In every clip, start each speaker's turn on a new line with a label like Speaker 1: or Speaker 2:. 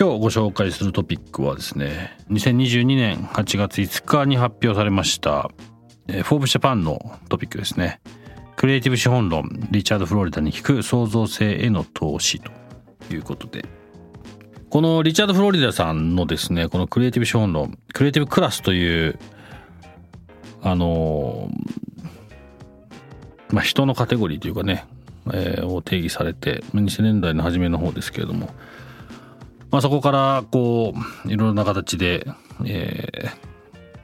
Speaker 1: 今日ご紹介するトピックはですね2022年8月5日に発表されました、フォーブジャパンのトピックですね。クリエイティブ資本論、リチャード・フロリダに聞く創造性への投資ということで。このリチャード・フロリダさんのですね、このクリエイティブ資本論、クリエイティブクラスという、あのまあ、人のカテゴリーというかね、を定義されて、2000年代の初めの方ですけれども、まあ、そこからこういろんな形で、え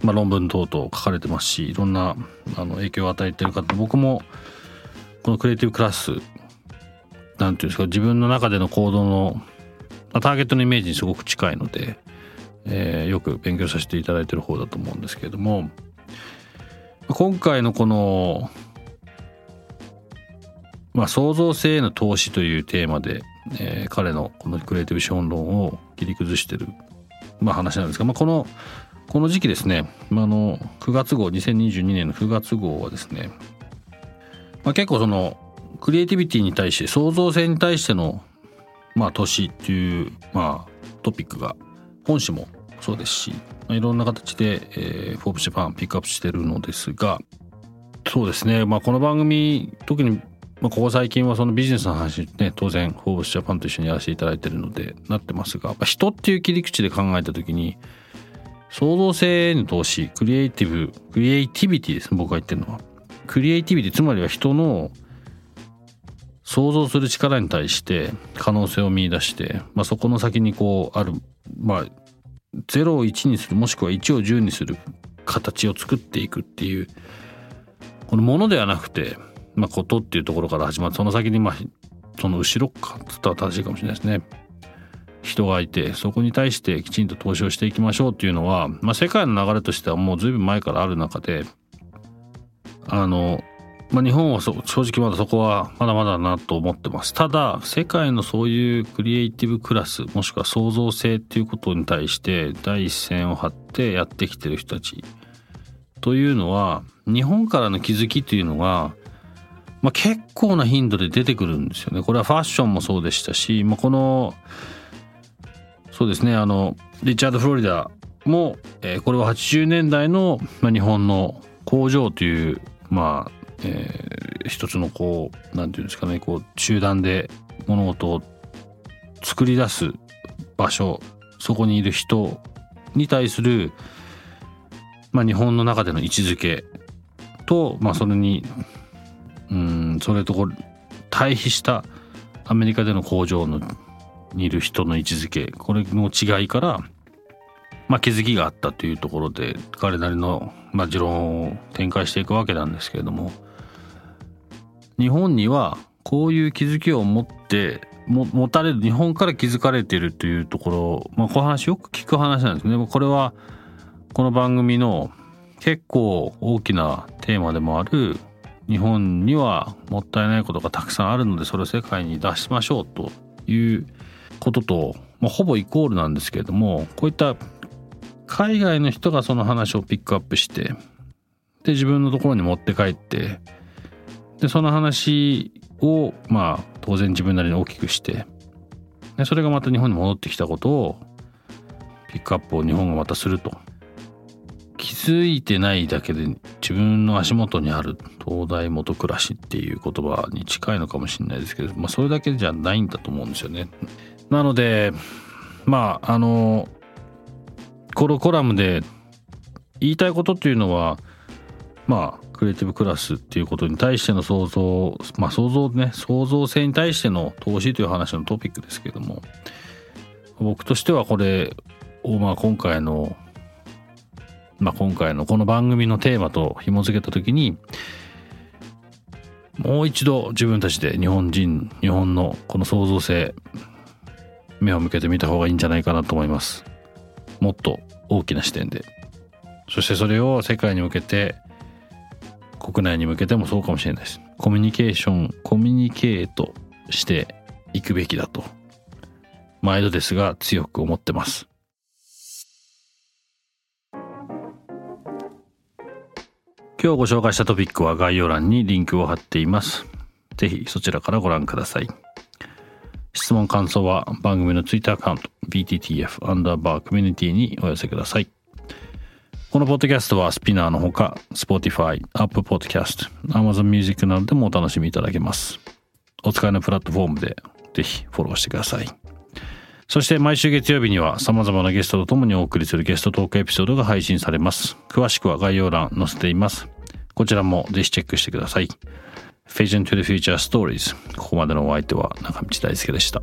Speaker 1: ー、まあ、論文等々書かれてますしいろんなあの影響を与えてる方僕もこのクリエイティブクラスなんていうんですか自分の中での行動のまあターゲットのイメージにすごく近いので、えー、よく勉強させていただいてる方だと思うんですけれども今回のこの、まあ、創造性への投資というテーマで、えー、彼のこのクリエイティブ資本論を切り崩してる、まあ、話なんですが、まあ、このこの時期ですね、まあ、あの9月号2022年の9月号はですね、まあ、結構そのクリエイティビティに対して創造性に対してのまあ年っていうまあトピックが本誌もそうですし、まあ、いろんな形で、えー、フォーブジャパンピックアップしてるのですがそうですねまあこの番組特にまあ、ここ最近はそのビジネスの話ね当然フォーブスジャパンと一緒にやらせていただいてるのでなってますがま人っていう切り口で考えた時に創造性への投資クリエイティブクリエイティビティですね僕が言ってるのは。クリエイティビティつまりは人の想像する力に対して可能性を見出して、まあ、そこの先にこうあるまあ0を1にするもしくは1を10にする形を作っていくっていうこのものではなくて、まあ、ことっていうところから始まってその先にまあその後ろかっつったら正しいかもしれないですね。人がいてそこに対してきちんと投資をしていきましょうっていうのは、まあ、世界の流れとしてはもう随分前からある中であの、まあ、日本は正直まだそこはまだまだなと思ってますただ世界のそういうクリエイティブクラスもしくは創造性っていうことに対して第一線を張ってやってきてる人たちというのは日本からの気づきっていうのがまあ、結構な頻度で出てくるんですよね。これはファッションもそうでしたし、まあ、このそうですねあのリチャード・フロリダも、えー、これは80年代の、まあ、日本の工場というまあ、えー、一つのこうなんていうんですかねこう集団で物事を作り出す場所そこにいる人に対する、まあ、日本の中での位置づけと、まあ、それにうんそれとこう対比したアメリカでの工場のにいる人の位置づけこれの違いから、まあ、気づきがあったというところで彼なりの、まあ、持論を展開していくわけなんですけれども日本にはこういう気づきを持っても持たれる日本から気づかれているというところ、まあ、この話よく聞く話なんですね。これはこの番組の結構大きなテーマでもある日本にはもったいないことがたくさんあるのでそれを世界に出しましょうということと、まあ、ほぼイコールなんですけれどもこういった海外の人がその話をピックアップしてで自分のところに持って帰ってでその話をまあ当然自分なりに大きくしてでそれがまた日本に戻ってきたことをピックアップを日本がまたすると。気づいてないだけで自分の足元にある東大元暮らしっていう言葉に近いのかもしれないですけど、まあ、それだけじゃないんだと思うんですよね。なのでまああのこのコラムで言いたいことっていうのはまあクリエイティブクラスっていうことに対しての想像まあ想像ね創造性に対しての投資という話のトピックですけども僕としてはこれをまあ今回のまあ今回のこの番組のテーマと紐付けた時にもう一度自分たちで日本人日本のこの創造性目を向けてみた方がいいんじゃないかなと思います。もっと大きな視点で。そしてそれを世界に向けて国内に向けてもそうかもしれないです。コミュニケーションコミュニケートしていくべきだと。毎度ですが強く思ってます。今日ご紹介したトピックは概要欄にリンクを貼っています。ぜひそちらからご覧ください。質問感想は番組のツイッターアカウント BTTF アンダーバーコミュニティにお寄せください。このポッドキャストはスピナーのほか Spotify、Apple Podcast、Amazon Music などでもお楽しみいただけます。お使いのプラットフォームでぜひフォローしてください。そして毎週月曜日には様々なゲストと共にお送りするゲストトークエピソードが配信されます。詳しくは概要欄載せています。こちらもぜひチェックしてください。Vision to the Future Stories ここまでのお相手は中道大輔でした。